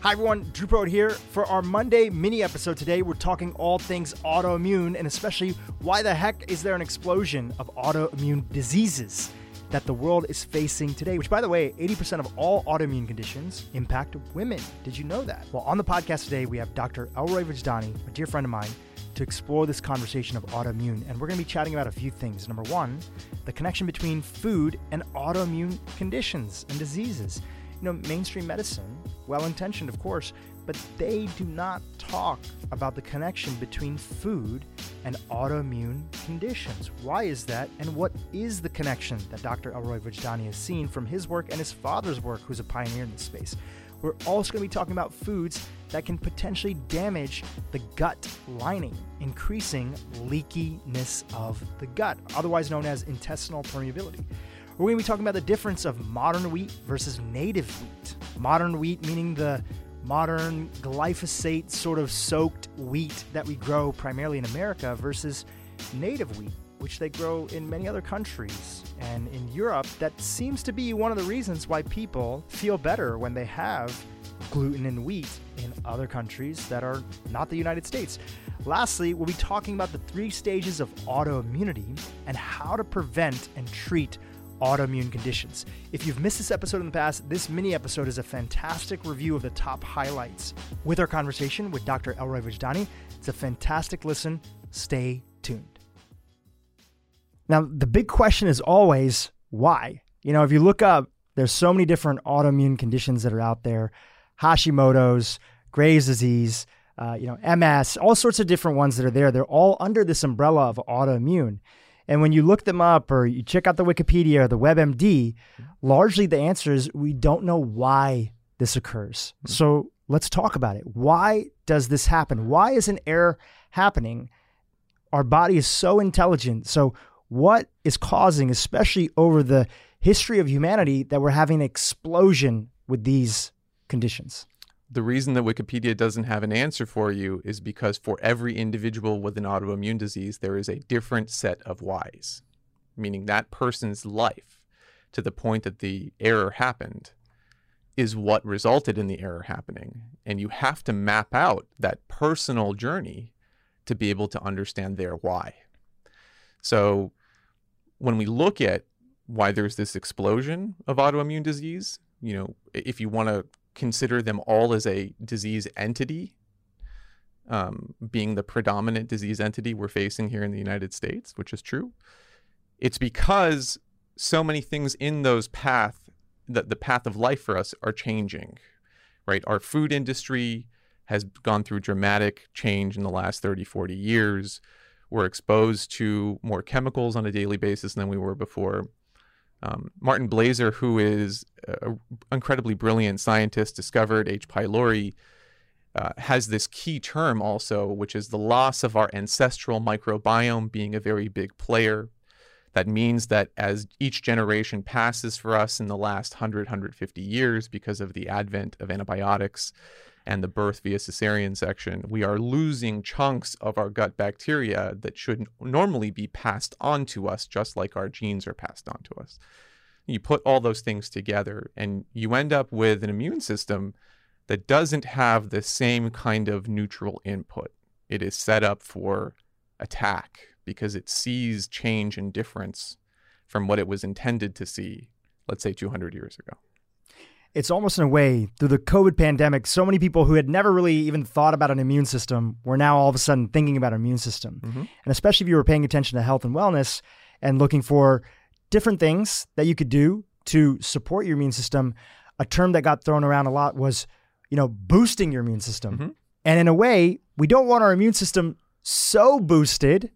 Hi everyone, Dhru Purohit here. For our Monday mini episode today, we're talking all things autoimmune and especially why the heck is there an explosion of autoimmune diseases that the world is facing today, which by the way, 80% of all autoimmune conditions impact women. Did you know that? Well, on the podcast today, we have Dr. Elroy Vojdani, a dear friend of mine, to explore this conversation of autoimmune. And we're going to be chatting about a few things. Number one, the connection between food and autoimmune conditions and diseases. You know, mainstream medicine well intentioned, of course, but they do not talk about the connection between food and autoimmune conditions. Why is that? And what is the connection that Dr. Elroy Vojdani has seen from his work and his father's work, who's a pioneer in this space? We're also going to be talking about foods that can potentially damage the gut lining, increasing leakiness of the gut, otherwise known as intestinal permeability. We're going to be talking about the difference of modern wheat versus native wheat. Modern wheat meaning the modern glyphosate sort of soaked wheat that we grow primarily in America versus native wheat, which they grow in many other countries. And in Europe, that seems to be one of the reasons why people feel better when they have gluten and wheat in other countries that are not the United States. Lastly, we'll be talking about the three stages of autoimmunity and how to prevent and treat autoimmune conditions. If you've missed this episode in the past, this mini episode is a fantastic review of the top highlights with our conversation with Dr. Elroy Vojdani. It's a fantastic listen. Stay tuned. Now, the big question is always why? You know, if you look up, there's so many different autoimmune conditions that are out there Hashimoto's, Graves' disease, uh, you know, MS, all sorts of different ones that are there. They're all under this umbrella of autoimmune. And when you look them up or you check out the Wikipedia or the WebMD, largely the answer is we don't know why this occurs. Mm-hmm. So let's talk about it. Why does this happen? Why is an error happening? Our body is so intelligent. So, what is causing, especially over the history of humanity, that we're having an explosion with these conditions? The reason that Wikipedia doesn't have an answer for you is because for every individual with an autoimmune disease, there is a different set of whys, meaning that person's life to the point that the error happened is what resulted in the error happening. And you have to map out that personal journey to be able to understand their why. So when we look at why there's this explosion of autoimmune disease, you know, if you want to consider them all as a disease entity, um, being the predominant disease entity we're facing here in the United States, which is true. It's because so many things in those path, the, the path of life for us are changing, right? Our food industry has gone through dramatic change in the last 30, 40 years. We're exposed to more chemicals on a daily basis than we were before. Um, Martin Blaser, who is an incredibly brilliant scientist, discovered H. pylori, uh, has this key term also, which is the loss of our ancestral microbiome being a very big player. That means that as each generation passes for us in the last 100, 150 years, because of the advent of antibiotics and the birth via cesarean section, we are losing chunks of our gut bacteria that should normally be passed on to us, just like our genes are passed on to us. You put all those things together, and you end up with an immune system that doesn't have the same kind of neutral input. It is set up for attack because it sees change and difference from what it was intended to see, let's say 200 years ago it's almost in a way through the COVID pandemic, so many people who had never really even thought about an immune system were now all of a sudden thinking about an immune system. Mm-hmm. And especially if you were paying attention to health and wellness and looking for different things that you could do to support your immune system, a term that got thrown around a lot was, you know, boosting your immune system. Mm-hmm. And in a way, we don't want our immune system so boosted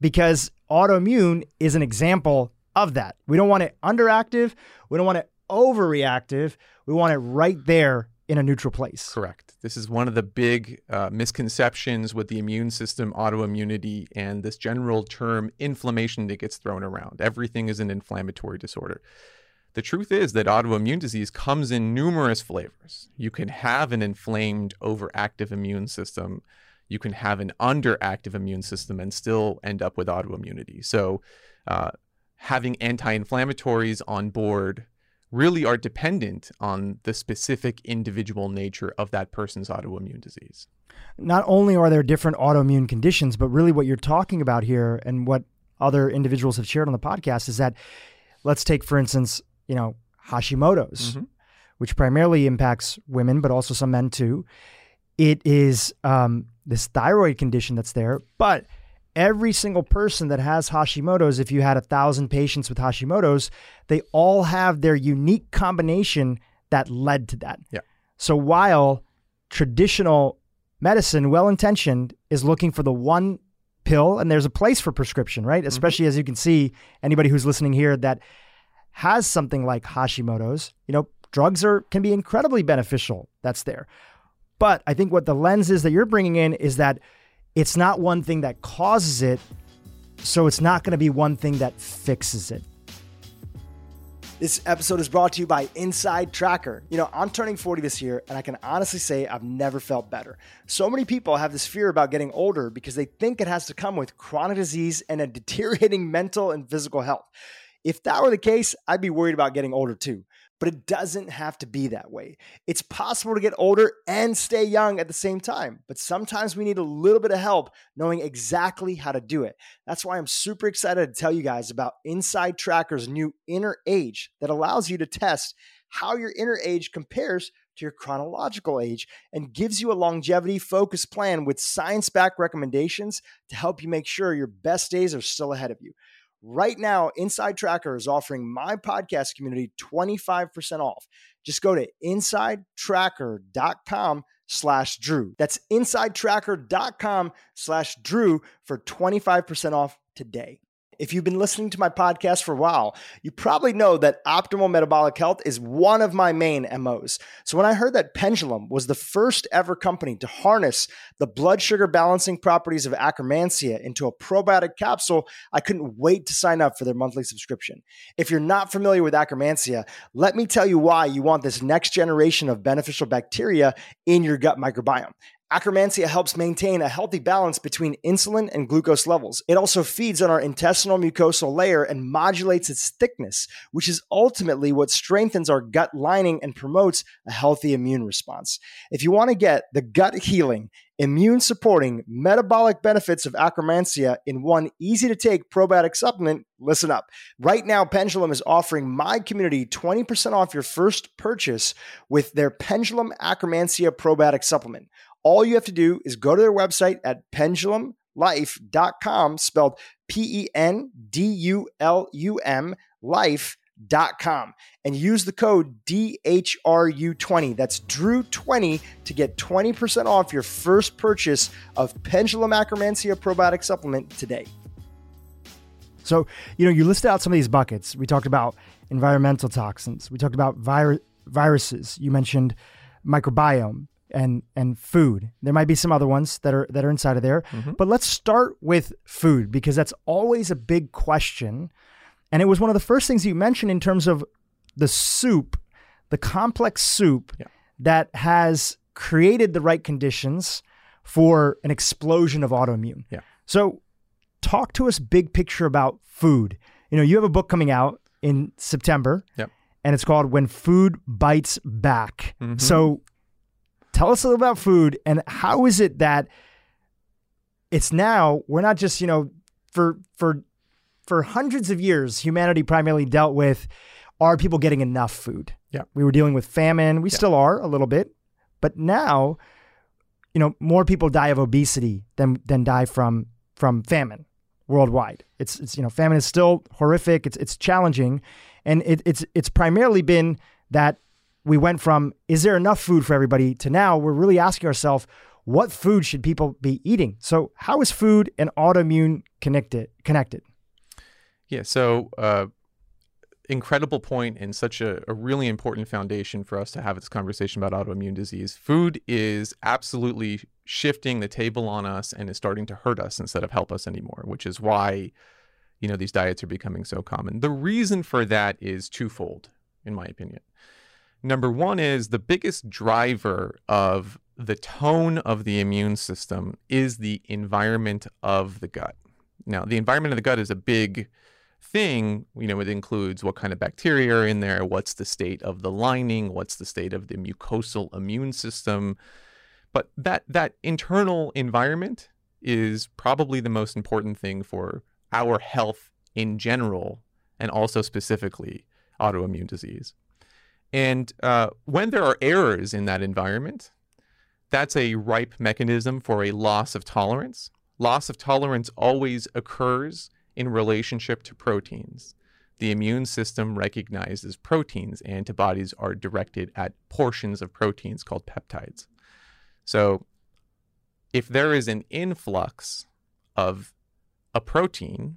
because autoimmune is an example of that. We don't want it underactive. We don't want it overreactive. We want it right there in a neutral place. Correct. This is one of the big uh, misconceptions with the immune system, autoimmunity, and this general term inflammation that gets thrown around. Everything is an inflammatory disorder. The truth is that autoimmune disease comes in numerous flavors. You can have an inflamed, overactive immune system. You can have an underactive immune system and still end up with autoimmunity. So, uh, having anti inflammatories on board really are dependent on the specific individual nature of that person's autoimmune disease. Not only are there different autoimmune conditions, but really what you're talking about here and what other individuals have shared on the podcast is that let's take, for instance, you know, Hashimoto's, mm-hmm. which primarily impacts women, but also some men too. It is um, this thyroid condition that's there, but every single person that has Hashimoto's, if you had a thousand patients with Hashimoto's, they all have their unique combination that led to that. Yeah. So while traditional medicine, well intentioned, is looking for the one pill, and there's a place for prescription, right? Mm-hmm. Especially as you can see, anybody who's listening here that has something like Hashimoto's, you know, drugs are can be incredibly beneficial. That's there. But I think what the lens is that you're bringing in is that it's not one thing that causes it, so it's not going to be one thing that fixes it. This episode is brought to you by Inside Tracker. You know, I'm turning 40 this year, and I can honestly say I've never felt better. So many people have this fear about getting older because they think it has to come with chronic disease and a deteriorating mental and physical health. If that were the case, I'd be worried about getting older too but it doesn't have to be that way. It's possible to get older and stay young at the same time, but sometimes we need a little bit of help knowing exactly how to do it. That's why I'm super excited to tell you guys about Inside Tracker's new Inner Age that allows you to test how your inner age compares to your chronological age and gives you a longevity focused plan with science backed recommendations to help you make sure your best days are still ahead of you. Right now, Inside Tracker is offering my podcast community 25% off. Just go to insidetracker.com slash Dhru. That's insidetracker.com slash Dhru for 25% off today. If you've been listening to my podcast for a while, you probably know that optimal metabolic health is one of my main MOs. So when I heard that Pendulum was the first ever company to harness the blood sugar balancing properties of Akkermansia into a probiotic capsule, I couldn't wait to sign up for their monthly subscription. If you're not familiar with Akkermansia, let me tell you why you want this next generation of beneficial bacteria in your gut microbiome. Akkermansia helps maintain a healthy balance between insulin and glucose levels. It also feeds on our intestinal mucosal layer and modulates its thickness, which is ultimately what strengthens our gut lining and promotes a healthy immune response. If you want to get the gut healing, immune supporting, metabolic benefits of Akkermansia in one easy to take probiotic supplement, listen up. Right now, Pendulum is offering my community 20% off your first purchase with their Pendulum Akkermansia probiotic supplement. All you have to do is go to their website at pendulumlife.com, spelled P E N D U L U M life.com, and use the code DHRU20. That's DHRU20 to get 20% off your first purchase of Pendulum Akkermansia probiotic supplement today. So, you know, you listed out some of these buckets. We talked about environmental toxins, we talked about vir- viruses, you mentioned microbiome and and food. There might be some other ones that are that are inside of there, mm-hmm. but let's start with food because that's always a big question. And it was one of the first things you mentioned in terms of the soup, the complex soup yeah. that has created the right conditions for an explosion of autoimmune. Yeah. So talk to us big picture about food. You know, you have a book coming out in September. Yep. And it's called When Food Bites Back. Mm-hmm. So Tell us a little about food and how is it that it's now we're not just, you know, for for for hundreds of years humanity primarily dealt with are people getting enough food? Yeah. We were dealing with famine. We yeah. still are a little bit. But now, you know, more people die of obesity than than die from from famine worldwide. It's it's you know, famine is still horrific. It's it's challenging, and it, it's it's primarily been that we went from is there enough food for everybody? to now we're really asking ourselves what food should people be eating? So how is food and autoimmune connected connected? Yeah so uh, incredible point and such a, a, really important foundation for us to have this conversation about autoimmune disease. Food is absolutely shifting the table on us and is starting to hurt us instead of help us anymore which is why you know these diets are becoming so common. The reason for that is twofold in my opinion Number one is the biggest driver of the tone of the immune system is the environment of the gut. Now, the environment of the gut is a big thing, you know, it includes what kind of bacteria are in there, what's the state of the lining, what's the state of the mucosal immune system. But that that internal environment is probably the most important thing for our health in general and also specifically autoimmune disease. And uh, when there are errors in that environment, that's a ripe mechanism for a loss of tolerance. Loss of tolerance always occurs in relationship to proteins. The immune system recognizes proteins. Antibodies are directed at portions of proteins called peptides. So, if there is an influx of a protein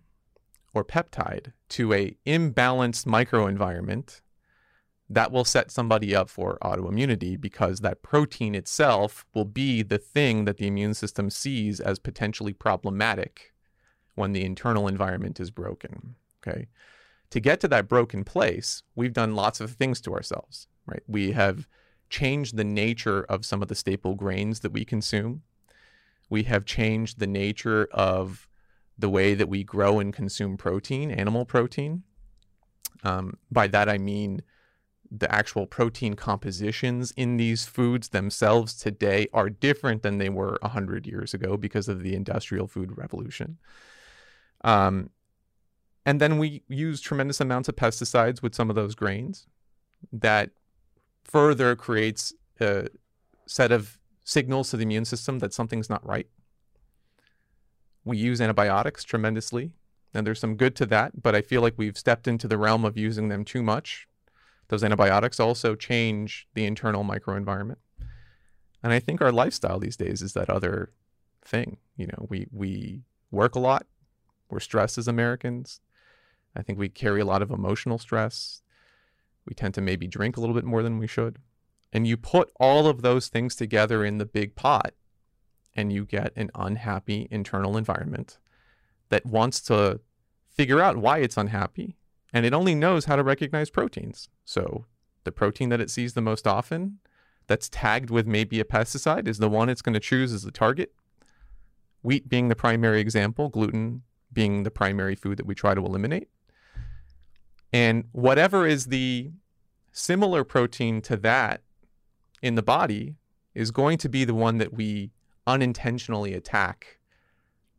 or peptide to a imbalanced microenvironment, that will set somebody up for autoimmunity because that protein itself will be the thing that the immune system sees as potentially problematic when the internal environment is broken. Okay. To get to that broken place, we've done lots of things to ourselves, right? We have changed the nature of some of the staple grains that we consume. We have changed the nature of the way that we grow and consume protein, animal protein. Um, by that, I mean the actual protein compositions in these foods themselves today are different than they were 100 years ago because of the industrial food revolution. Um, and then we use tremendous amounts of pesticides with some of those grains that further creates a set of signals to the immune system that something's not right. We use antibiotics tremendously, and there's some good to that, but I feel like we've stepped into the realm of using them too much. Those antibiotics also change the internal microenvironment. And I think our lifestyle these days is that other thing. You know, we we work a lot, we're stressed as Americans. I think we carry a lot of emotional stress. We tend to maybe drink a little bit more than we should. And you put all of those things together in the big pot, and you get an unhappy internal environment that wants to figure out why it's unhappy. And it only knows how to recognize proteins. So the protein that it sees the most often that's tagged with maybe a pesticide is the one it's going to choose as the target. Wheat being the primary example, gluten being the primary food that we try to eliminate. And whatever is the similar protein to that in the body is going to be the one that we unintentionally attack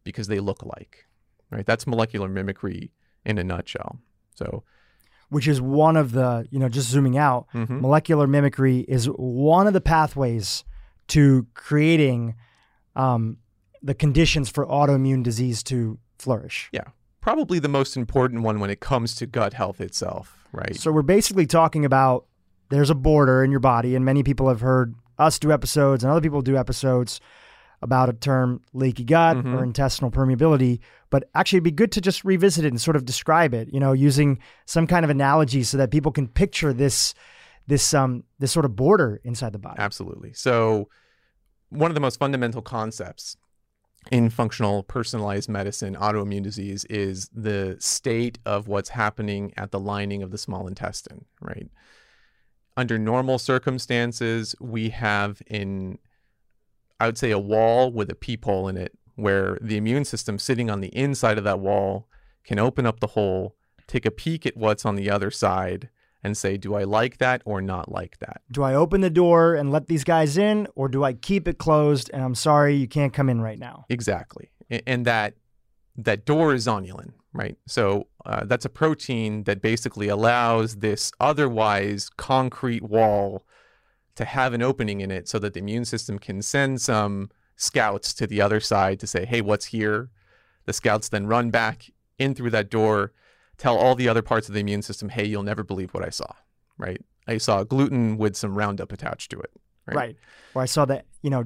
because they look alike. Right? That's molecular mimicry in a nutshell. So which is one of the, you know, just zooming out, mm-hmm. molecular mimicry is one of the pathways to creating um, the conditions for autoimmune disease to flourish. Yeah. Probably the most important one when it comes to gut health itself, right? So we're basically talking about there's a border in your body, and many people have heard us do episodes and other people do episodes about a term leaky gut mm-hmm. or intestinal permeability, but actually it'd be good to just revisit it and sort of describe it, you know, using some kind of analogy so that people can picture this this um this sort of border inside the body. Absolutely. So one of the most fundamental concepts in functional personalized medicine, autoimmune disease is the state of what's happening at the lining of the small intestine, right? Under normal circumstances, we have in, I would say, a wall with a peephole in it where the immune system sitting on the inside of that wall can open up the hole, take a peek at what's on the other side, and say, do I like that or not like that? Do I open the door and let these guys in, or do I keep it closed and I'm sorry you can't come in right now? Exactly, and that that door is zonulin, right? So uh, that's a protein that basically allows this otherwise concrete wall to have an opening in it, so that the immune system can send some scouts to the other side to say, "Hey, what's here?" The scouts then run back in through that door tell all the other parts of the immune system, hey, you'll never believe what I saw, right? I saw gluten with some Roundup attached to it. Right. right. Or I saw that, you know,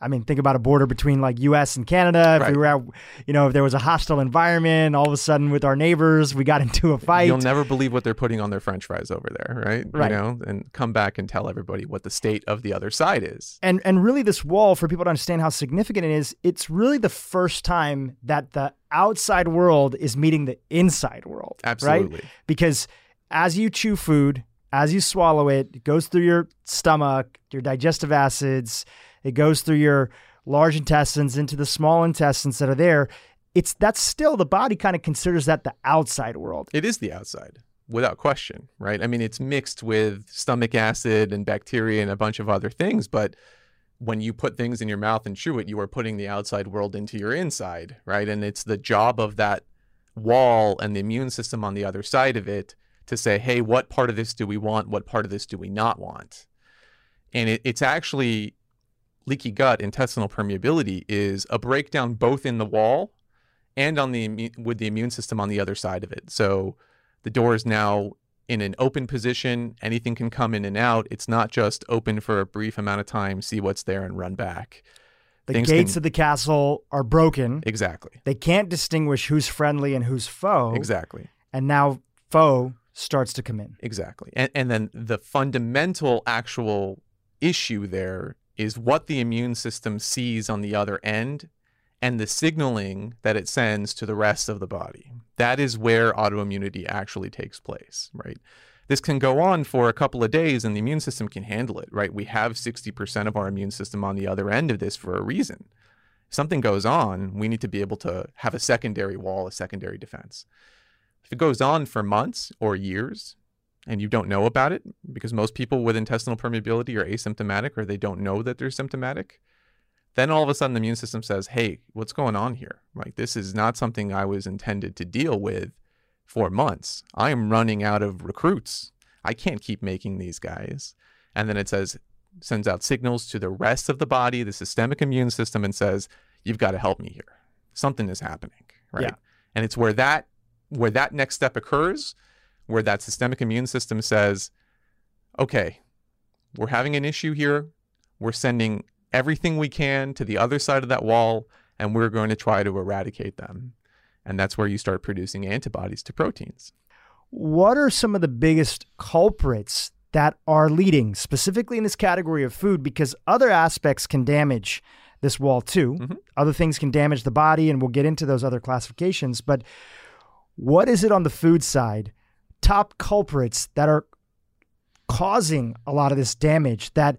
I mean, think about a border between like U.S. and Canada. If right. we were, at, you know, if there was a hostile environment, all of a sudden with our neighbors, we got into a fight. You'll never believe what they're putting on their French fries over there, right? Right. You know, and come back and tell everybody what the state of the other side is. And and really, this wall for people to understand how significant it is. It's really the first time that the outside world is meeting the inside world. Absolutely. Right? Because as you chew food, as you swallow it, it goes through your stomach, your digestive acids it goes through your large intestines into the small intestines that are there. it's that's still the body kind of considers that the outside world. It is the outside, without question, right? I mean, it's mixed with stomach acid and bacteria and a bunch of other things, but when you put things in your mouth and chew it, you are putting the outside world into your inside, right? And it's the job of that wall and the immune system on the other side of it to say, hey, what part of this do we want? What part of this do we not want? And it, it's actually leaky gut intestinal permeability is a breakdown both in the wall and on the with the immune system on the other side of it. So the door is now in an open position. Anything can come in and out. It's not just open for a brief amount of time, see what's there, and run back. The Things gates can... of the castle are broken. Exactly. They can't distinguish who's friendly and who's foe. Exactly. And now foe starts to come in. Exactly. And, and then the fundamental actual issue there is what the immune system sees on the other end and the signaling that it sends to the rest of the body. That is where autoimmunity actually takes place, right? This can go on for a couple of days and the immune system can handle it, right? We have 60% of our immune system on the other end of this for a reason. If something goes on, we need to be able to have a secondary wall, a secondary defense. If it goes on for months or years and you don't know about it, because most people with intestinal permeability are asymptomatic or they don't know that they're symptomatic, then all of a sudden the immune system says, hey, what's going on here? Like, this is not something I was intended to deal with for months. I am running out of recruits. I can't keep making these guys. And then it says, sends out signals to the rest of the body, the systemic immune system, and says, you've got to help me here. Something is happening, right? Yeah. And it's where that where that next step occurs, where that systemic immune system says, okay, we're having an issue here. We're sending everything we can to the other side of that wall, and we're going to try to eradicate them. And that's where you start producing antibodies to proteins. What are some of the biggest culprits that are leading, specifically in this category of food? Because other aspects can damage this wall too. Mm-hmm. Other things can damage the body, and we'll get into those other classifications. But what is it on the food side? Top culprits that are causing a lot of this damage that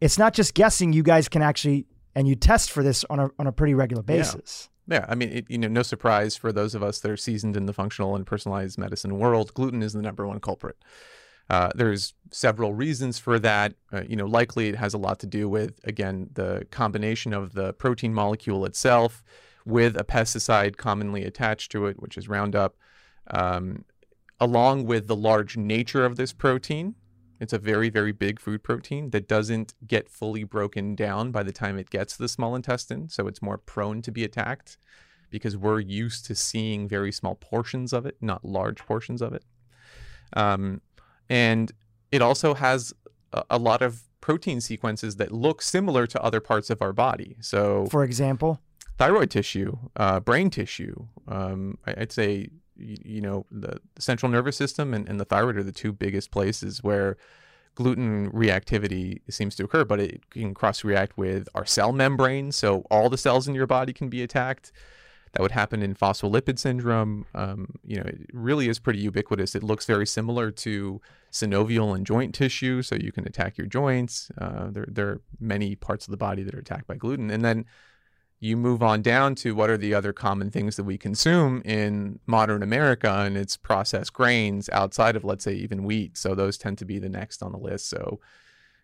it's not just guessing. You guys can actually and you test for this on a on a pretty regular basis. Yeah, yeah. I mean, it, you know, no surprise for those of us that are seasoned in the functional and personalized medicine world. Gluten is the number one culprit. Uh, there's several reasons for that. Uh, you know, likely it has a lot to do with again the combination of the protein molecule itself with a pesticide commonly attached to it, which is Roundup, um, along with the large nature of this protein. It's a very, very big food protein that doesn't get fully broken down by the time it gets to the small intestine. So it's more prone to be attacked because we're used to seeing very small portions of it, not large portions of it. Um, and it also has a, a, lot of protein sequences that look similar to other parts of our body. So, for example, thyroid tissue, uh, brain tissue. Um, I'd say you know the, central nervous system and, and the thyroid are the two biggest places where gluten reactivity seems to occur, but it can cross react with our cell membrane. So all the cells in your body can be attacked. That would happen in phospholipid syndrome. Um, you know, it really is pretty ubiquitous. It looks very similar to synovial and joint tissue, so you can attack your joints. Uh, there, there are many parts of the body that are attacked by gluten. And then you move on down to what are the other common things that we consume in modern America, and it's processed grains outside of, let's say, even wheat. So those tend to be the next on the list. So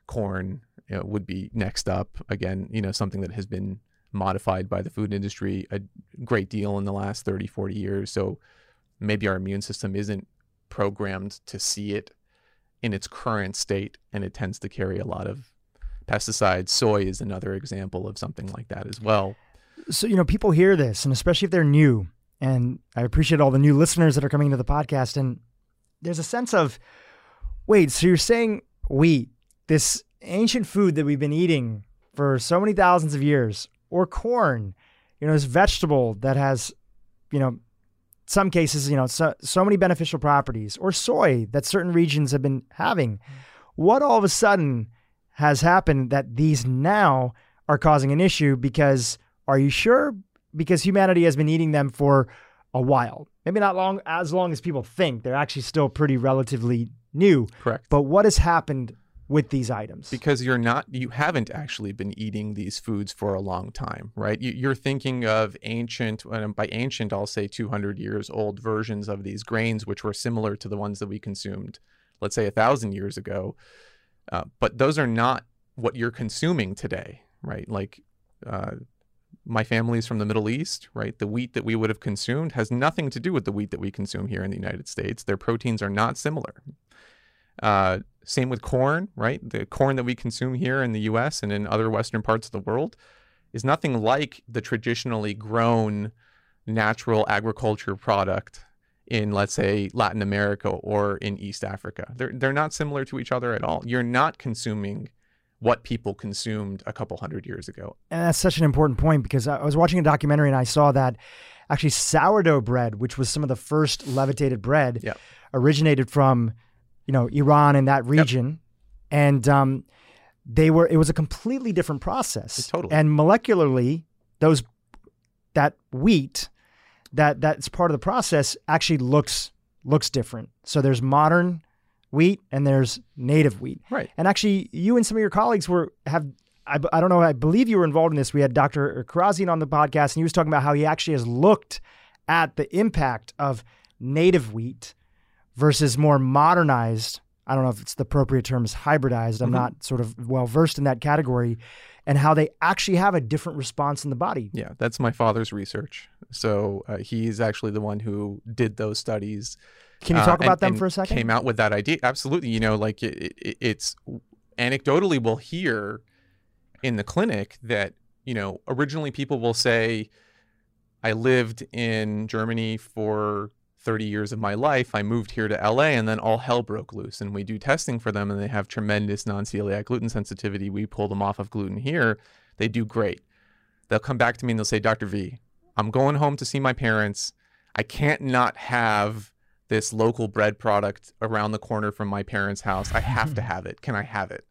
corn you know, would be next up. Again, you know, something that has been modified by the food industry a great deal in the last 30, 40 years. So maybe our immune system isn't programmed to see it in its current state, and it tends to carry a lot of pesticides. Soy is another example of something like that as well. So, you know, people hear this, and especially if they're new, and I appreciate all the new listeners that are coming to the podcast, and there's a sense of, wait, so you're saying wheat, this ancient food that we've been eating for so many thousands of years, or corn, you know, this vegetable that has, you know, some cases, you know, so, so many beneficial properties, or soy that certain regions have been having. What all of a sudden has happened that these now are causing an issue because are you sure? Because humanity has been eating them for a while. Maybe not long as long as people think. They're actually still pretty relatively new. Correct. But what has happened with these items? Because you're not, you haven't actually been eating these foods for a long time, right? You, are thinking of ancient, and by ancient, I'll say 200 years old versions of these grains, which were similar to the ones that we consumed, let's say a thousand years ago. Uh, but those are not what you're consuming today, right? Like, uh, my family's from the Middle East, right? The wheat that we would have consumed has nothing to do with the wheat that we consume here in the United States. Their proteins are not similar. Uh, same with corn, right? The corn that we consume here in the US and in other Western parts of the world is nothing like the traditionally grown natural agriculture product in, let's say, Latin America or in East Africa. They're, they're not similar to each other at all. You're not consuming what people consumed a couple hundred years ago. And that's such an important point because I was watching a documentary and I saw that actually sourdough bread, which was some of the first levitated bread, yep. originated from, you know, Iran and that region. Yep. And um, they were it was a completely different process. Totally. And molecularly, those that wheat that that's part of the process actually looks looks different. So there's modern wheat and there's native wheat. Right. And actually, you and some of your colleagues were have. I, I don't know. I believe you were involved in this. We had Dr. Kharrazian on the podcast, and he was talking about how he actually has looked at the impact of native wheat versus more modernized. I don't know if it's the appropriate term is hybridized. I'm mm-hmm. not sort of well versed in that category, and how they actually have a different response in the body. Yeah, that's my father's research. So uh, he's actually the one who did those studies can you talk uh, about and, them for a second? Came out with that idea. Absolutely. You know, like it, it, it's anecdotally, we'll hear in the clinic that, you know, originally people will say, I lived in Germany for 30 years of my life. I moved here to LA and then all hell broke loose. And we do testing for them and they have tremendous non celiac gluten sensitivity. We pull them off of gluten here. They do great. They'll come back to me and they'll say, Dr. V, I'm going home to see my parents. I can't not have this local bread product around the corner from my parents' house. I have to have it. Can I have it?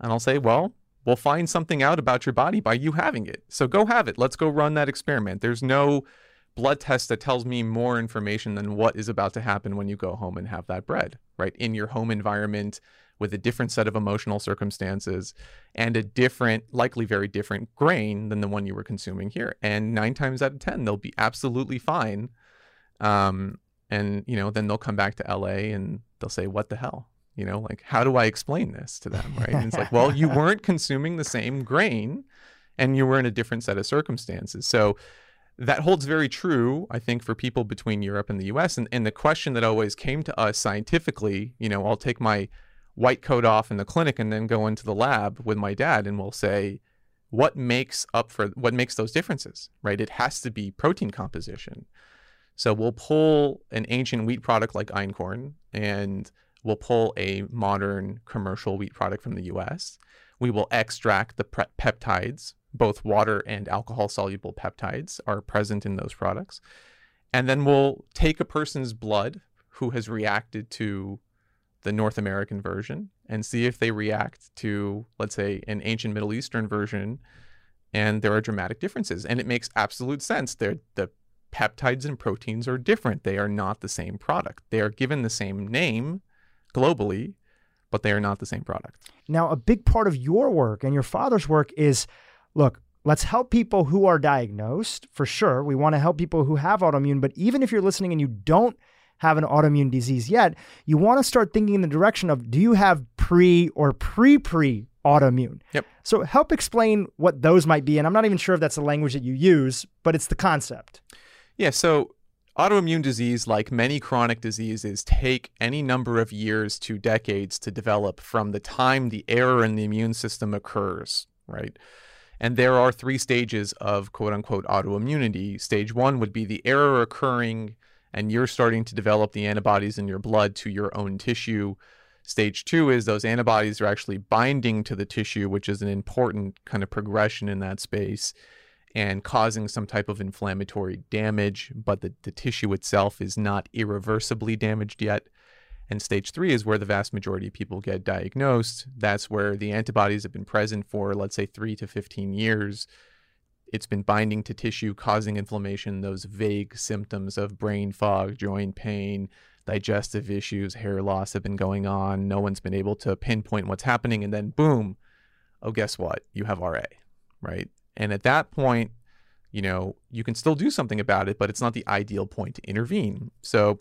And I'll say, well, we'll find something out about your body by you having it. So go have it. Let's go run that experiment. There's no blood test that tells me more information than what is about to happen when you go home and have that bread, right? In your home environment with a different set of emotional circumstances and a different, likely very different grain than the one you were consuming here. And nine times out of 10, they'll be absolutely fine. Um, and you know then they'll come back to la and they'll say what the hell? You know like how do i explain this to them? Right? And it's like well you weren't consuming the same grain and you were in a different set of circumstances. So that holds very true i think for people between europe and the us and, and the question that always came to us scientifically you know i'll take my white coat off in the clinic and then go into the lab with my dad and we'll say what makes up for what makes those differences? Right? It has to be protein composition so we'll pull an ancient wheat product like einkorn and we'll pull a modern commercial wheat product from the US. We will extract the pre- peptides, both water and alcohol soluble peptides are present in those products. And then we'll take a person's blood who has reacted to the North American version and see if they react to, let's say, an ancient Middle Eastern version. And there are dramatic differences. And it makes absolute sense. They're, the peptides and proteins are different. They are not the same product. They are given the same name globally, but they are not the same product. Now, a big part of your work and your father's work is look, let's help people who are diagnosed for sure. We want to help people who have autoimmune, but even if you're listening and you don't have an autoimmune disease yet, you want to start thinking in the direction of do you have pre or pre pre autoimmune? Yep. So help explain what those might be. And I'm not even sure if that's the language that you use, but it's the concept. Yeah, so autoimmune disease, like many chronic diseases, take any number of years to decades to develop from the time the error in the immune system occurs, right? And there are three stages of quote unquote autoimmunity. Stage one would be the error occurring and you're starting to develop the antibodies in your blood to your own tissue. Stage two is those antibodies are actually binding to the tissue, which is an important kind of progression in that space and causing some type of inflammatory damage, but the, the tissue itself is not irreversibly damaged yet. And stage three is where the vast majority of people get diagnosed. That's where the antibodies have been present for, let's say, three to 15 years. It's been binding to tissue, causing inflammation, those vague symptoms of brain fog, joint pain, digestive issues, hair loss have been going on. No one's been able to pinpoint what's happening. And then, boom, oh, guess what? You have RA, right? And at that point, you know, you can still do something about it, but it's not the ideal point to intervene. So,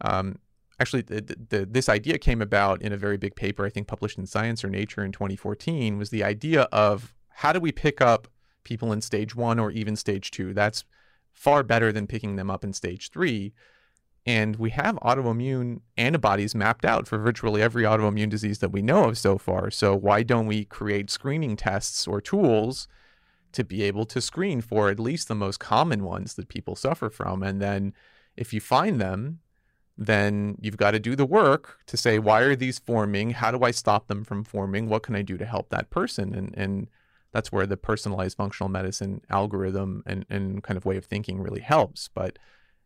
um, actually, the, the, this idea came about in a very big paper, I think published in Science or Nature in 2014, was the idea of how do we pick up people in stage one or even stage two? That's far better than picking them up in stage three. And we have autoimmune antibodies mapped out for virtually every autoimmune disease that we know of so far. So, why don't we create screening tests or tools to be able to screen for at least the most common ones that people suffer from? And then, if you find them, then you've got to do the work to say, why are these forming? How do I stop them from forming? What can I do to help that person? And, and that's where the personalized functional medicine algorithm and, and kind of way of thinking really helps. But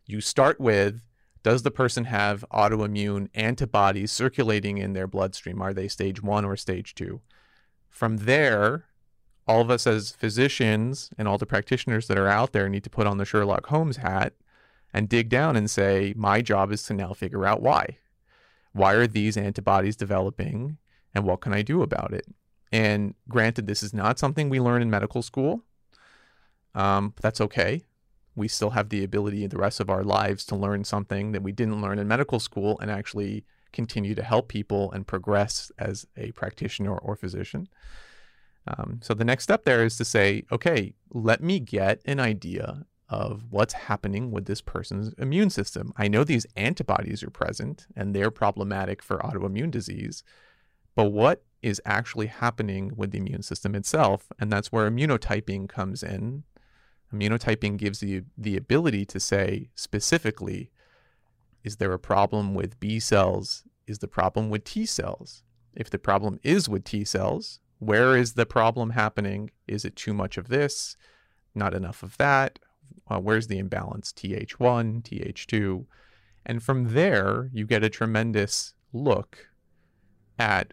you start with does the person have autoimmune antibodies circulating in their bloodstream? Are they stage one or stage two? From there, all of us as physicians and all the practitioners that are out there need to put on the Sherlock Holmes hat and dig down and say, my job is to now figure out why. Why are these antibodies developing and what can I do about it? And granted, this is not something we learn in medical school. Um, but that's okay. We still have the ability in the rest of our lives to learn something that we didn't learn in medical school and actually continue to help people and progress as a practitioner or physician. Um, so the next step there is to say, okay, let me get an idea of what's happening with this person's immune system. I know these antibodies are present and they're problematic for autoimmune disease, but what is actually happening with the immune system itself. And that's where immunotyping comes in. Immunotyping gives you the ability to say specifically, is there a problem with B cells? Is the problem with T cells? If the problem is with T cells, where is the problem happening? Is it too much of this? Not enough of that? Uh, where's the imbalance? TH1, TH2. And from there, you get a tremendous look at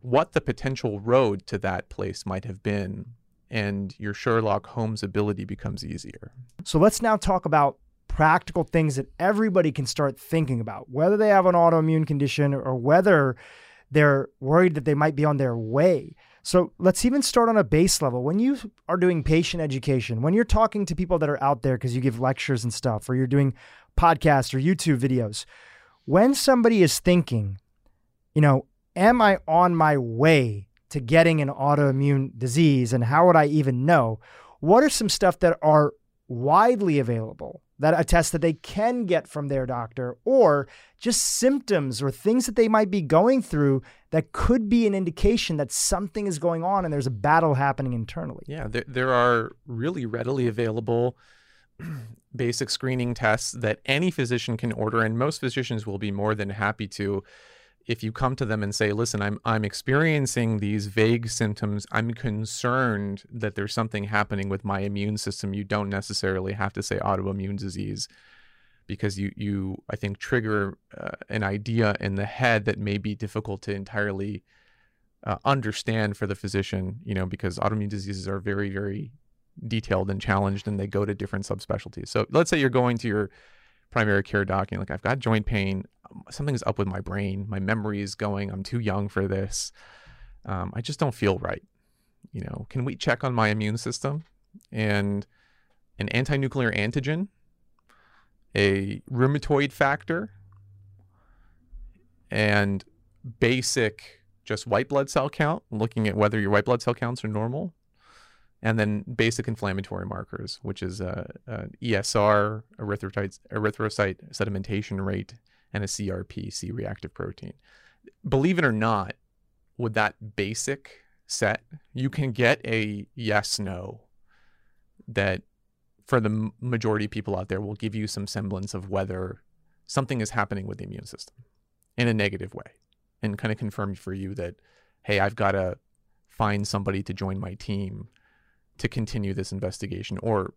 what the potential road to that place might have been, and your Sherlock Holmes ability becomes easier. So let's now talk about practical things that everybody can start thinking about, whether they have an autoimmune condition or whether they're worried that they might be on their way. So let's even start on a base level. When you are doing patient education, when you're talking to people that are out there because you give lectures and stuff, or you're doing podcasts or YouTube videos, when somebody is thinking, you know, am I on my way to getting an autoimmune disease and how would I even know? What are some stuff that are widely available that attest that they can get from their doctor or just symptoms or things that they might be going through that could be an indication that something is going on and there's a battle happening internally. Yeah, there, there are really readily available basic screening tests that any physician can order and most physicians will be more than happy to if you come to them and say, "Listen, I'm I'm experiencing these vague symptoms. I'm concerned that there's something happening with my immune system." You don't necessarily have to say autoimmune disease because you you I think trigger uh, an idea in the head that may be difficult to entirely uh, understand for the physician, you know, because autoimmune diseases are very very detailed and challenged and they go to different subspecialties. So let's say you're going to your primary care doc and like I've got joint pain, something's up with my brain. My memory is going. I'm too young for this. Um, I just don't feel right. You know, can we check on my immune system? And an anti-nuclear antigen, a rheumatoid factor, and basic just white blood cell count, looking at whether your white blood cell counts are normal, and then basic inflammatory markers, which is uh, uh, ESR, erythrocyte, erythrocyte sedimentation rate, and a CRP, C reactive protein. Believe it or not, with that basic set, you can get a yes no that for the majority of people out there will give you some semblance of whether something is happening with the immune system in a negative way and kind of confirm for you that, hey, I've got to find somebody to join my team to continue this investigation or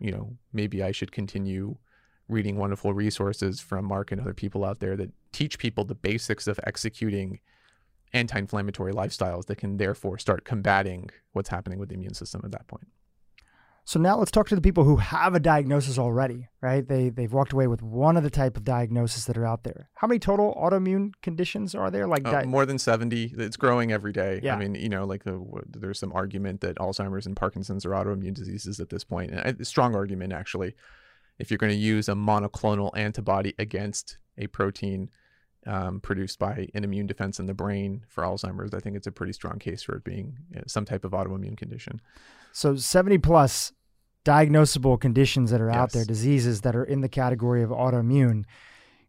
you know maybe i should continue reading wonderful resources from Mark and other people out there that teach people the basics of executing anti inflammatory lifestyles that can therefore start combating what's happening with the immune system at that point. So now let's talk to the people who have a diagnosis already, right? They they've walked away with one of the type of diagnoses that are out there. How many total autoimmune conditions are there? Like Uh, more than 70. It's growing every day. Yeah. I mean, you know, like the, there's some argument that Alzheimer's and Parkinson's are autoimmune diseases at this point. And a strong argument, actually. If you're going to use a monoclonal antibody against a protein um, produced by an immune defense in the brain for Alzheimer's, I think it's a pretty strong case for it being uh, some type of autoimmune condition. so 70 plus diagnosable conditions that are out there, diseases that are in the category of autoimmune.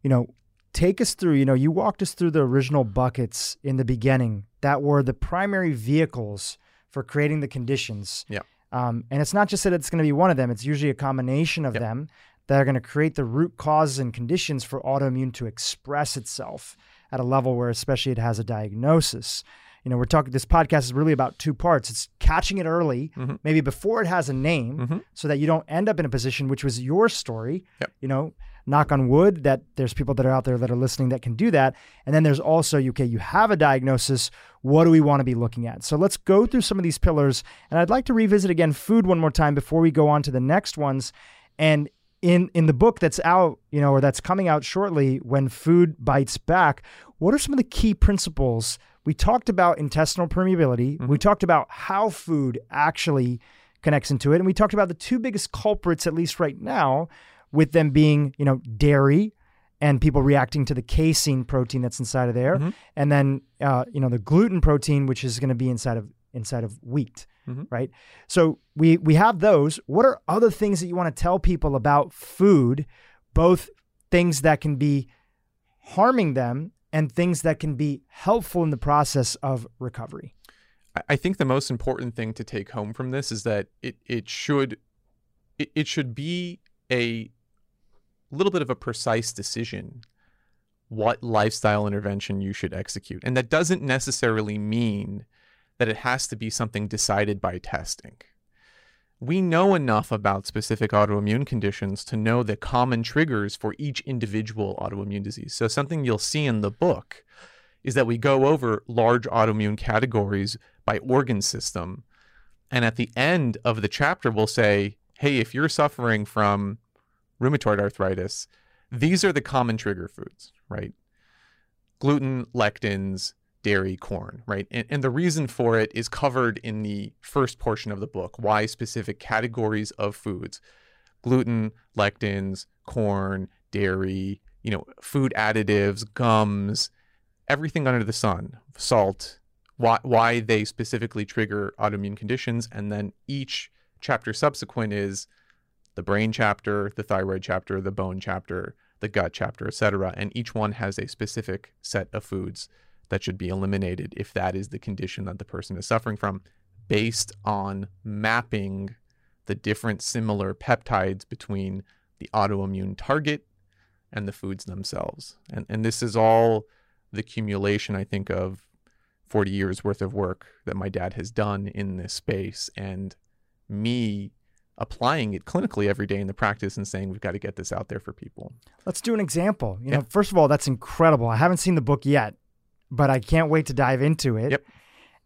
You know, take us through, you know, you walked us through the original buckets in the beginning that were the primary vehicles for creating the conditions. Yeah. Um, and it's not just that it's going to be one of them, it's usually a combination of Yep. them that are going to create the root causes and conditions for autoimmune to express itself at a level where, especially, it has a diagnosis. You know, we're talking, this podcast is really about two parts. It's catching it early, Mhm. maybe before it has a name, Mhm. so that you don't end up in a position, which was your story. Yep. You know, knock on wood that there's people that are out there that are listening that can do that. And then there's also, okay, you have a diagnosis. What do we want to be looking at? So let's go through some of these pillars. And I'd like to revisit again food one more time before we go on to the next ones. And in in the book that's out, you know, or that's coming out shortly, when food bites back, what are some of the key principles? We talked about intestinal permeability. We talked about how food actually connects into it, and we talked about the two biggest culprits, at least right now, with them being, you know, dairy and people reacting to the casein protein that's inside of there, Mhm. and then uh, you know the gluten protein, which is going to be inside of inside of wheat, Mhm. right? So we we have those. What are other things that you want to tell people about food, both things that can be harming them and things that can be helpful in the process of recovery? I- think the most important thing to take home from this is that it it should it, it should be a little bit of a precise decision what lifestyle intervention you should execute. And that doesn't necessarily mean that it has to be something decided by testing. We know enough about specific autoimmune conditions to know the common triggers for each individual autoimmune disease. So, something you'll see in the book is that we go over large autoimmune categories by organ system. And at the end of the chapter, we'll say, hey, if you're suffering from rheumatoid arthritis, these are the common trigger foods, right? Gluten, lectins, dairy, corn, right? And, and the reason for it is covered in the first portion of the book why specific categories of foods gluten, lectins, corn, dairy, you know, food additives, gums, everything under the sun, salt, why, why they specifically trigger autoimmune conditions. And then each chapter subsequent is the brain chapter, the thyroid chapter, the bone chapter, the gut chapter, etc. And each one has a specific set of foods that should be eliminated if that is the condition that the person is suffering from, based on mapping the different similar peptides between the autoimmune target and the foods themselves. And and this is all the accumulation, I think, of 40 years worth of work that my dad has done in this space and me applying it clinically every day in the practice and saying we've got to get this out there for people. Let's do an example. You Yeah. know, first of all, that's incredible. I haven't seen the book yet, but I can't wait to dive into it. Yep.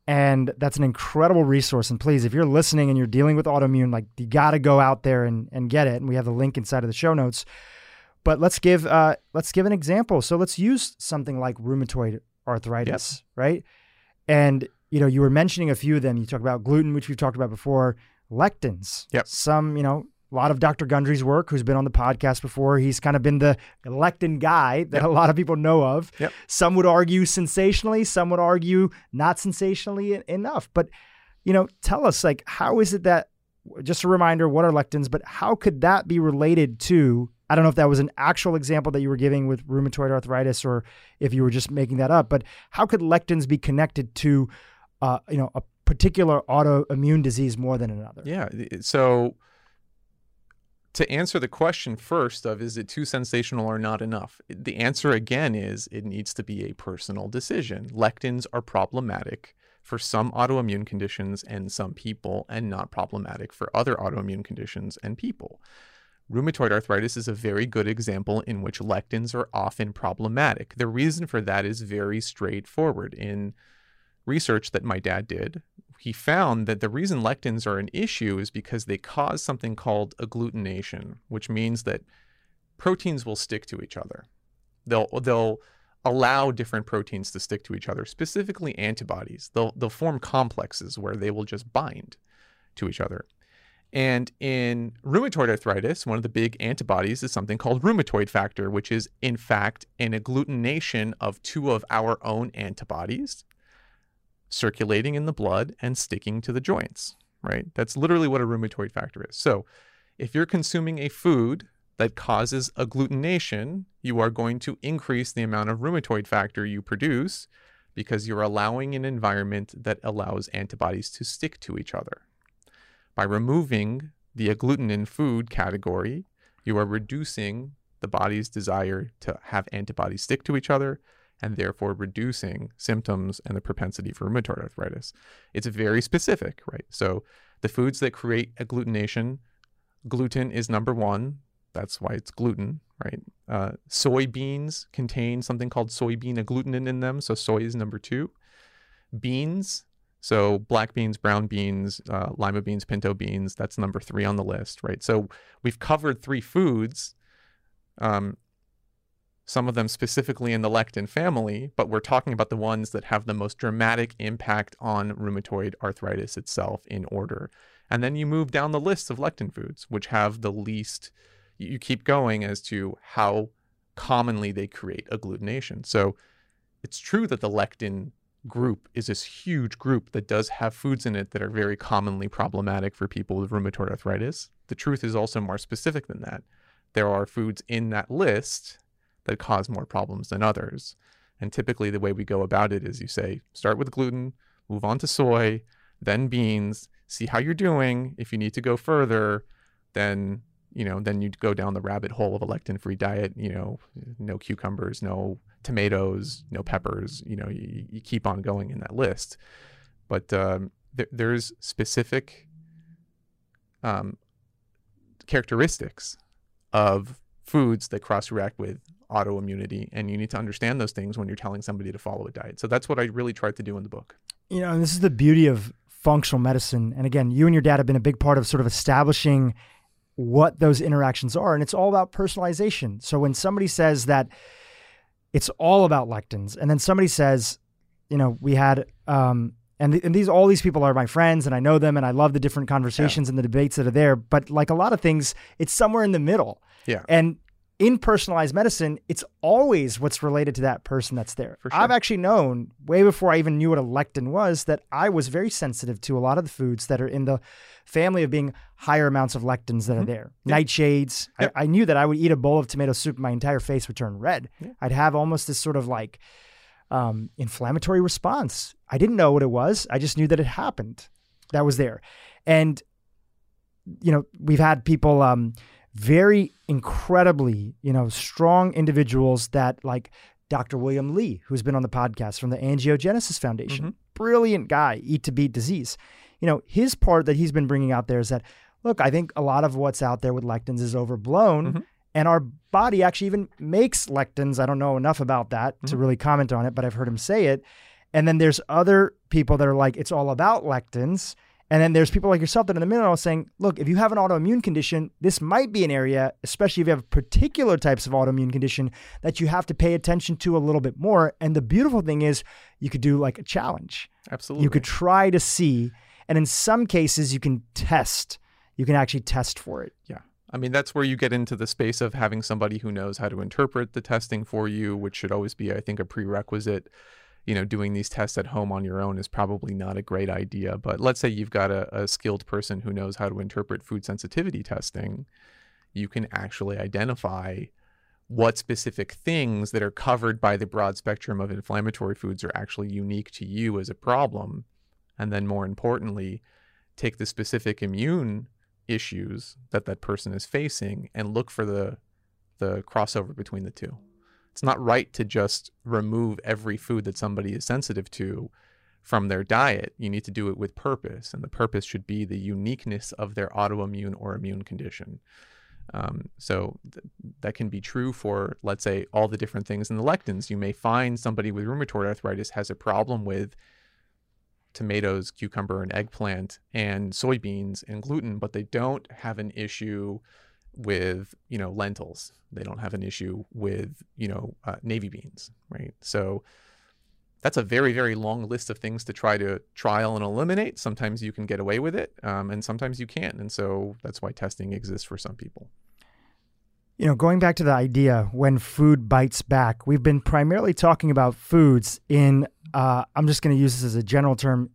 And that's an incredible resource. And please, if you're listening and you're dealing with autoimmune, like you got to go out there and, and get it. And we have the link inside of the show notes. But let's give uh, let's give an example. So let's use something like rheumatoid arthritis, right? And you know, you were mentioning a few of them. You talked about gluten, which we've talked about before, lectins. Yep. Some, you know, a lot of Dr. Gundry's work, who's been on the podcast before. He's kind of been the lectin guy that Yep. a lot of people know of. Yep. Some would argue sensationally, some would argue not sensationally enough. But, you know, tell us, like, how is it that, just a reminder, what are lectins, but how could that be related to? I don't know if that was an actual example that you were giving with rheumatoid arthritis or if you were just making that up, but how could lectins be connected to, uh, you know, a particular autoimmune disease more than another? Yeah. So to answer the question first of is it too sensational or not enough? The answer again is it needs to be a personal decision. Lectins are problematic for some autoimmune conditions and some people and not problematic for other autoimmune conditions and people. Rheumatoid arthritis is a very good example in which lectins are often problematic. The reason for that is very straightforward. In research that my dad did, he found that the reason lectins are an issue is because they cause something called agglutination, which means that proteins will stick to each other. They'll they'll allow different proteins to stick to each other, specifically antibodies. They'll they'll form complexes where they will just bind to each other. And in rheumatoid arthritis, one of the big antibodies is something called rheumatoid factor, which is in fact an agglutination of two of our own antibodies circulating in the blood and sticking to the joints, right? That's literally what a rheumatoid factor is. So, if you're consuming a food that causes agglutination, you are going to increase the amount of rheumatoid factor you produce because you're allowing an environment that allows antibodies to stick to each other. By removing the agglutinin food category, you are reducing the body's desire to have antibodies stick to each other and therefore reducing symptoms and the propensity for rheumatoid arthritis. It's very specific, right? So the foods that create agglutination, gluten is number one. That's why it's gluten, right? Uh, soybeans contain something called soybean agglutinin in them. So soy is number two. Beans, so black beans, brown beans, uh, lima beans, pinto beans, that's number three on the list, right? So we've covered three foods, um, some of them specifically in the lectin family, but we're talking about the ones that have the most dramatic impact on rheumatoid arthritis itself in order. And then you move down the list of lectin foods, which have the least you keep going as to how commonly they create agglutination. So it's true that the lectin group is this huge group that does have foods in it that are very commonly problematic for people with rheumatoid arthritis. The truth is also more specific than that. There are foods in that list that cause more problems than others. And typically, the way we go about it is you say, start with gluten, move on to soy, then beans, see how you're doing. If you need to go further, then you know, then you go down the rabbit hole of a lectin-free diet. You know, no cucumbers, no tomatoes, no peppers. You know, you, you keep on going in that list. But um, th- there's specific um, characteristics of foods that cross-react with autoimmunity, and you need to understand those things when you're telling somebody to follow a diet. So that's what I really tried to do in the book. You know, and this is the beauty of functional medicine. And again, you and your dad have been a big part of sort of establishing what those interactions are. And it's all about personalization. So when somebody says that it's all about lectins, and then somebody says, you know, we had, um, and, th- and these all these people are my friends and I know them and I love the different conversations yeah. and the debates that are there. But like a lot of things, it's somewhere in the middle. Yeah. And in personalized medicine, it's always what's related to that person that's there. Sure. I've actually known way before I even knew what a lectin was that I was very sensitive to a lot of the foods that are in the family of being higher amounts of lectins that mm-hmm. are there. Yeah. Nightshades. I, I, knew that I would eat a bowl of tomato soup, my entire face would turn red. Yeah. I'd have almost this sort of like um, inflammatory response. I didn't know what it was. I just knew that it happened. That was there, and you know we've had people. Um, very incredibly, you know, strong individuals that like Dr. William Li, who's been on the podcast from the Angiogenesis Foundation. Mm-hmm. Brilliant guy, eat to beat disease. You know, his part that he's been bringing out there is that, look, I think a lot of what's out there with lectins is overblown. Mm-hmm. And our body actually even makes lectins. I don't know enough about that mm-hmm. to really comment on it, but I've heard him say it. And then there's other people that are like, it's all about lectins. And then there's people like yourself that in the middle are saying, look, if you have an autoimmune condition, this might be an area, especially if you have particular types of autoimmune condition, that you have to pay attention to a little bit more. And the beautiful thing is you could do like a challenge. Absolutely. You could try to see. And in some cases, you can test. You can actually test for it. Yeah. I mean, that's where you get into the space of having somebody who knows how to interpret the testing for you, which should always be, I think, a prerequisite you know, doing these tests at home on your own is probably not a great idea. But let's say you've got a, a skilled person who knows how to interpret food sensitivity testing, you can actually identify what specific things that are covered by the broad spectrum of inflammatory foods are actually unique to you as a problem. And then, more importantly, take the specific immune issues that that person is facing and look for the the crossover between the two it's not right to just remove every food that somebody is sensitive to from their diet. You need to do it with purpose, and the purpose should be the uniqueness of their autoimmune or immune condition. Um, so th- that can be true for, let's say, all the different things in the lectins. You may find somebody with rheumatoid arthritis has a problem with tomatoes, cucumber, and eggplant, and soybeans and gluten, but they don't have an issue with you know lentils. They don't have an issue with you know uh, navy beans, right? So that's a very very long list of things to try to trial and eliminate. Sometimes you can get away with it, um, and sometimes you can't, and so that's why testing exists for some people. You know, going back to the idea when food bites back, we've been primarily talking about foods in, uh, I'm just going to use this as a general term,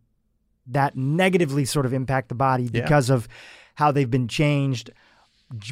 that negatively sort of impact the body Yeah. because of how they've been changed,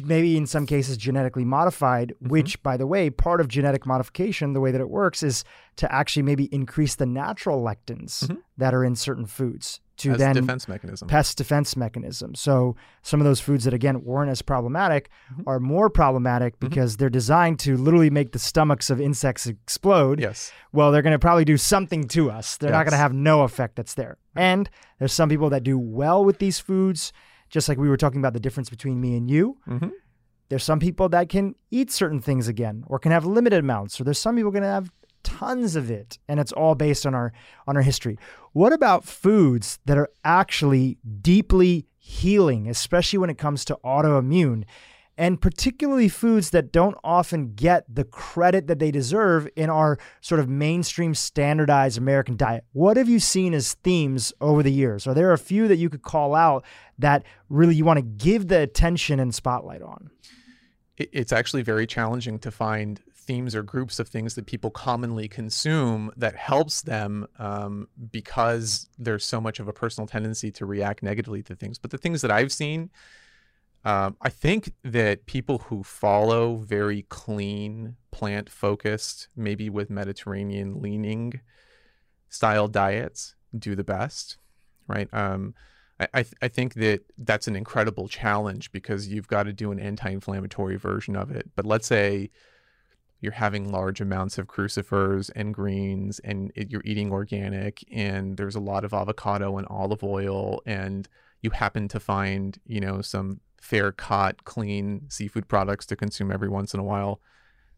maybe in some cases genetically modified, Mm-hmm. which, by the way, part of genetic modification, the way that it works is to actually maybe increase the natural lectins Mhm. that are in certain foods to As then defense mechanism. pest defense mechanism. So some of those foods that again weren't as problematic Mhm. are more problematic because they're designed to literally make the stomachs of insects explode. yes. Well, they're going to probably do something to us. They're not going to have no effect that's there. And there's some people that do well with these foods, just like we were talking about the difference between me and you. hmm There's some people that can eat certain things again or can have limited amounts or there's some people going to have tons of it and it's all based on our on our history. What about foods that are actually deeply healing, especially when it comes to autoimmune? And particularly foods that don't often get the credit that they deserve in our sort of mainstream standardized American diet. What have you seen as themes over the years? Are there a few that you could call out that really you want to give the attention and spotlight on? it's actually very challenging to find themes or groups of things that people commonly consume that helps them um, because there's so much of a personal tendency to react negatively to things. But the things that I've seen, um, I think that people who follow very clean, plant focused, maybe with Mediterranean leaning style diets do the best, right? Um, I, th- I think that that's an incredible challenge because you've got to do an anti-inflammatory version of it. But let's say you're having large amounts of crucifers and greens, and it, you're eating organic, and there's a lot of avocado and olive oil, and you happen to find, you know, some fair caught, clean seafood products to consume every once in a while.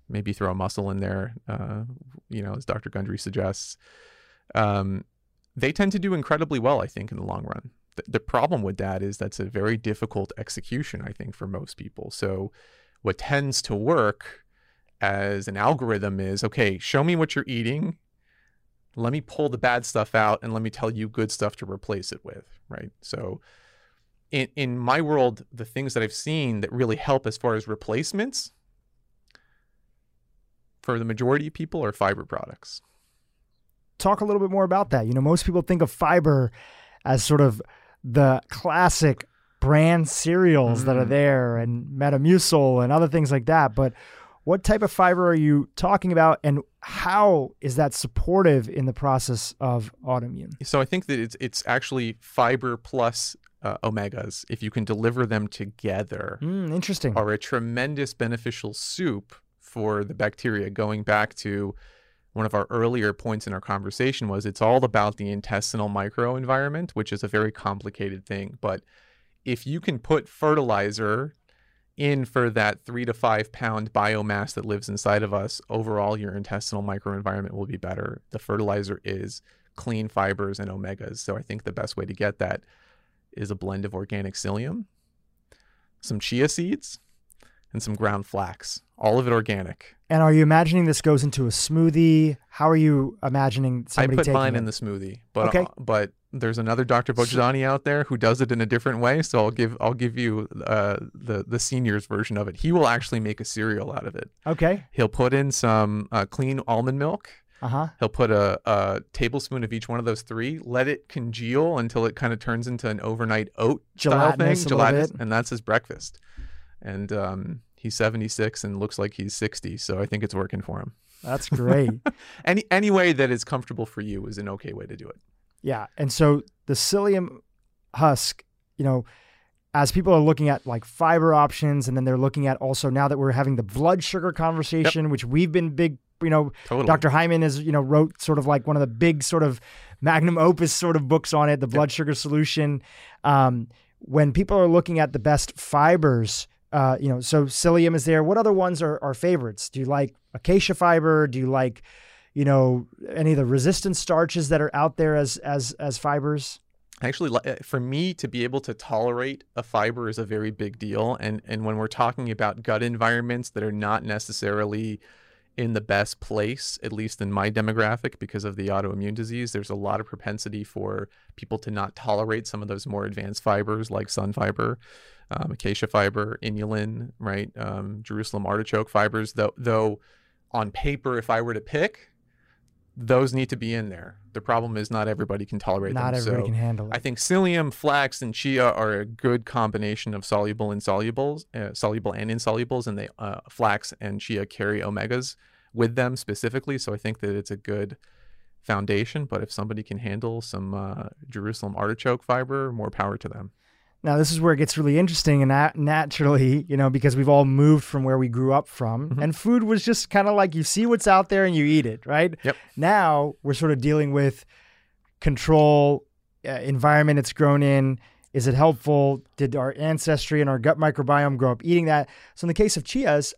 Maybe throw a mussel in there, uh, you know, as Dr. Gundry suggests. Um, they tend to do incredibly well, I think, in the long run th- the problem with that is that's a very difficult execution, I think, for most people. So, what tends to work as an algorithm is okay, show me what you're eating. Let me pull the bad stuff out and let me tell you good stuff to replace it with, right? So, in, in my world, the things that I've seen that really help as far as replacements for the majority of people are fiber products. talk a little bit more about that. You know, most people think of fiber as sort of the classic brand cereals that are Mhm. there and Metamucil and other things like that. But what type of fiber are you talking about and how is that supportive in the process of autoimmune? So I think that it's it's actually fiber plus uh, omegas if you can deliver them together Mm, interesting. are a tremendous beneficial soup for the bacteria. Going back to one of our earlier points in our conversation was it's all about the intestinal microenvironment, which is a very complicated thing. But if you can put fertilizer in for that three to five pound biomass that lives inside of us, overall your intestinal microenvironment will be better. The fertilizer is clean fibers and omegas. So I think the best way to get that is a blend of organic psyllium, some chia seeds, and some ground flax. All of it organic. And are you imagining this goes into a smoothie? How are you imagining somebody I put taking mine it? in the smoothie, but Okay. but there's another Dr. Vojdani out there who does it in a different way. So I'll give I'll give you uh, the the seniors version of it. He will actually make a cereal out of it. Okay. He'll put in some uh, clean almond milk. Uh huh. He'll put a, a tablespoon of each one of those three. Let it congeal until it kind of turns into an overnight oat style thing, Gelatinous gelatinous, and that's his breakfast. And um, he's 76 and looks like he's 60, so I think it's working for him. That's great. Any any way that is comfortable for you is an okay way to do it. Yeah. And so the psyllium husk, you know, as people are looking at like fiber options, and then they're looking at also now that we're having the blood sugar conversation, which we've been big, you know, Totally. Dr. Hyman is, you know, wrote sort of like one of the big sort of magnum opus sort of books on it, the blood sugar solution. Um, when people are looking at the best fibers, uh, you know, so psyllium is there. What other ones are, are favorites? Do you like acacia fiber? Do you like, you know, any of the resistant starches that are out there as as as fibers? Actually, uh, for me to be able to tolerate a fiber is a very big deal, and and when we're talking about gut environments that are not necessarily in the best place, at least in my demographic, because of the autoimmune disease, there's a lot of propensity for people to not tolerate some of those more advanced fibers like sun fiber, um, acacia fiber, inulin, right, um, Jerusalem artichoke fibers. Though, though, on paper, if I were to pick, those need to be in there. The problem is not everybody can tolerate Not them. everybody so can handle it. I think psyllium, flax, and chia are a good combination of soluble and insolubles, uh, soluble and insolubles, and they uh, flax and chia carry omegas with them specifically. So I think that it's a good foundation. But if somebody can handle some uh, Jerusalem artichoke fiber, more power to them. Now, this is where it gets really interesting, and nat- naturally, you know, because we've all moved from where we grew up from, Mhm. and food was just kind of like you see what's out there and you eat it, right? Yep. Now we're sort of dealing with control, uh, environment it's grown in. Is it helpful? Did our ancestry and our gut microbiome grow up eating that? So, in the case of chias,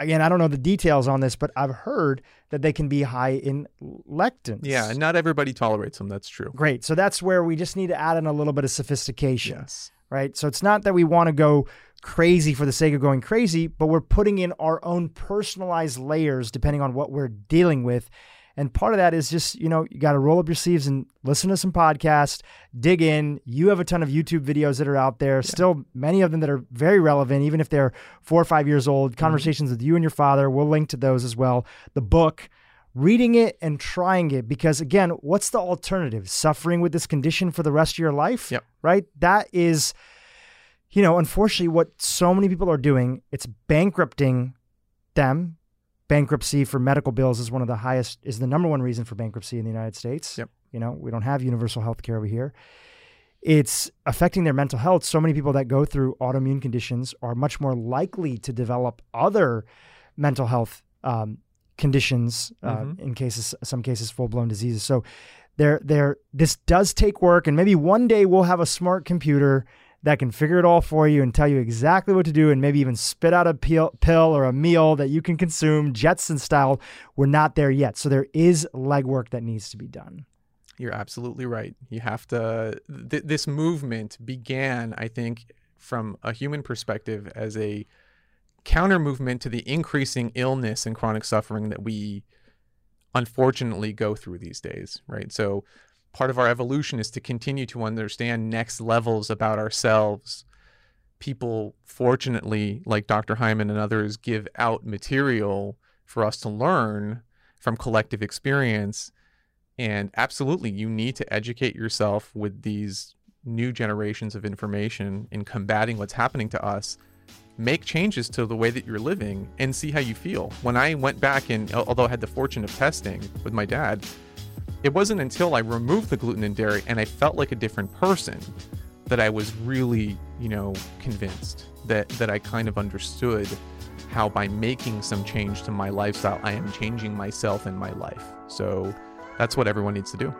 again, I don't know the details on this, but I've heard that they can be high in lectins. Yeah, and not everybody tolerates them. That's true. Great. So that's where we just need to add in a little bit of sophistication Yes. Right? So it's not that we want to go crazy for the sake of going crazy, but we're putting in our own personalized layers depending on what we're dealing with. And part of that is just, you know, you got to roll up your sleeves and listen to some podcasts, dig in. You have a ton of YouTube videos that are out there, still many of them that are very relevant, even if they're four or five years old. Mm-hmm. Conversations with you and your father, we'll link to those as well. The book, reading it and trying it, because again, what's the alternative? Suffering with this condition for the rest of your life? Yep. Right? That is you know, unfortunately, what so many people are doing, it's bankrupting them. Bankruptcy for medical bills is one of the highest, is the number one reason for bankruptcy in the United States. Yep. You know, we don't have universal health care over here. It's affecting their mental health. So many people that go through autoimmune conditions are much more likely to develop other mental health um, conditions, uh, Mhm. in cases, some cases, full blown diseases. So, there, there, this does take work, and maybe one day we'll have a smart computer that can figure it all for you and tell you exactly what to do and maybe even spit out a pill, pill or a meal that you can consume Jetson style. We're not there yet. So there is legwork that needs to be done. You're absolutely right. You have to. Th- this movement began, I think, from a human perspective as a counter movement to the increasing illness and chronic suffering that we unfortunately go through these days, right? So, part of our evolution is to continue to understand next levels about ourselves. People, fortunately, like Dr. Hyman and others, give out material for us to learn from collective experience. And absolutely, you need to educate yourself with these new generations of information in combating what's happening to us. Make changes to the way that you're living and see how you feel. When I went back and, although I had the fortune of testing with my dad, it wasn't until I removed the gluten and dairy and I felt like a different person that I was really, you know, convinced that that I kind of understood how by making some change to my lifestyle, I am changing myself and my life. So that's what everyone needs to do.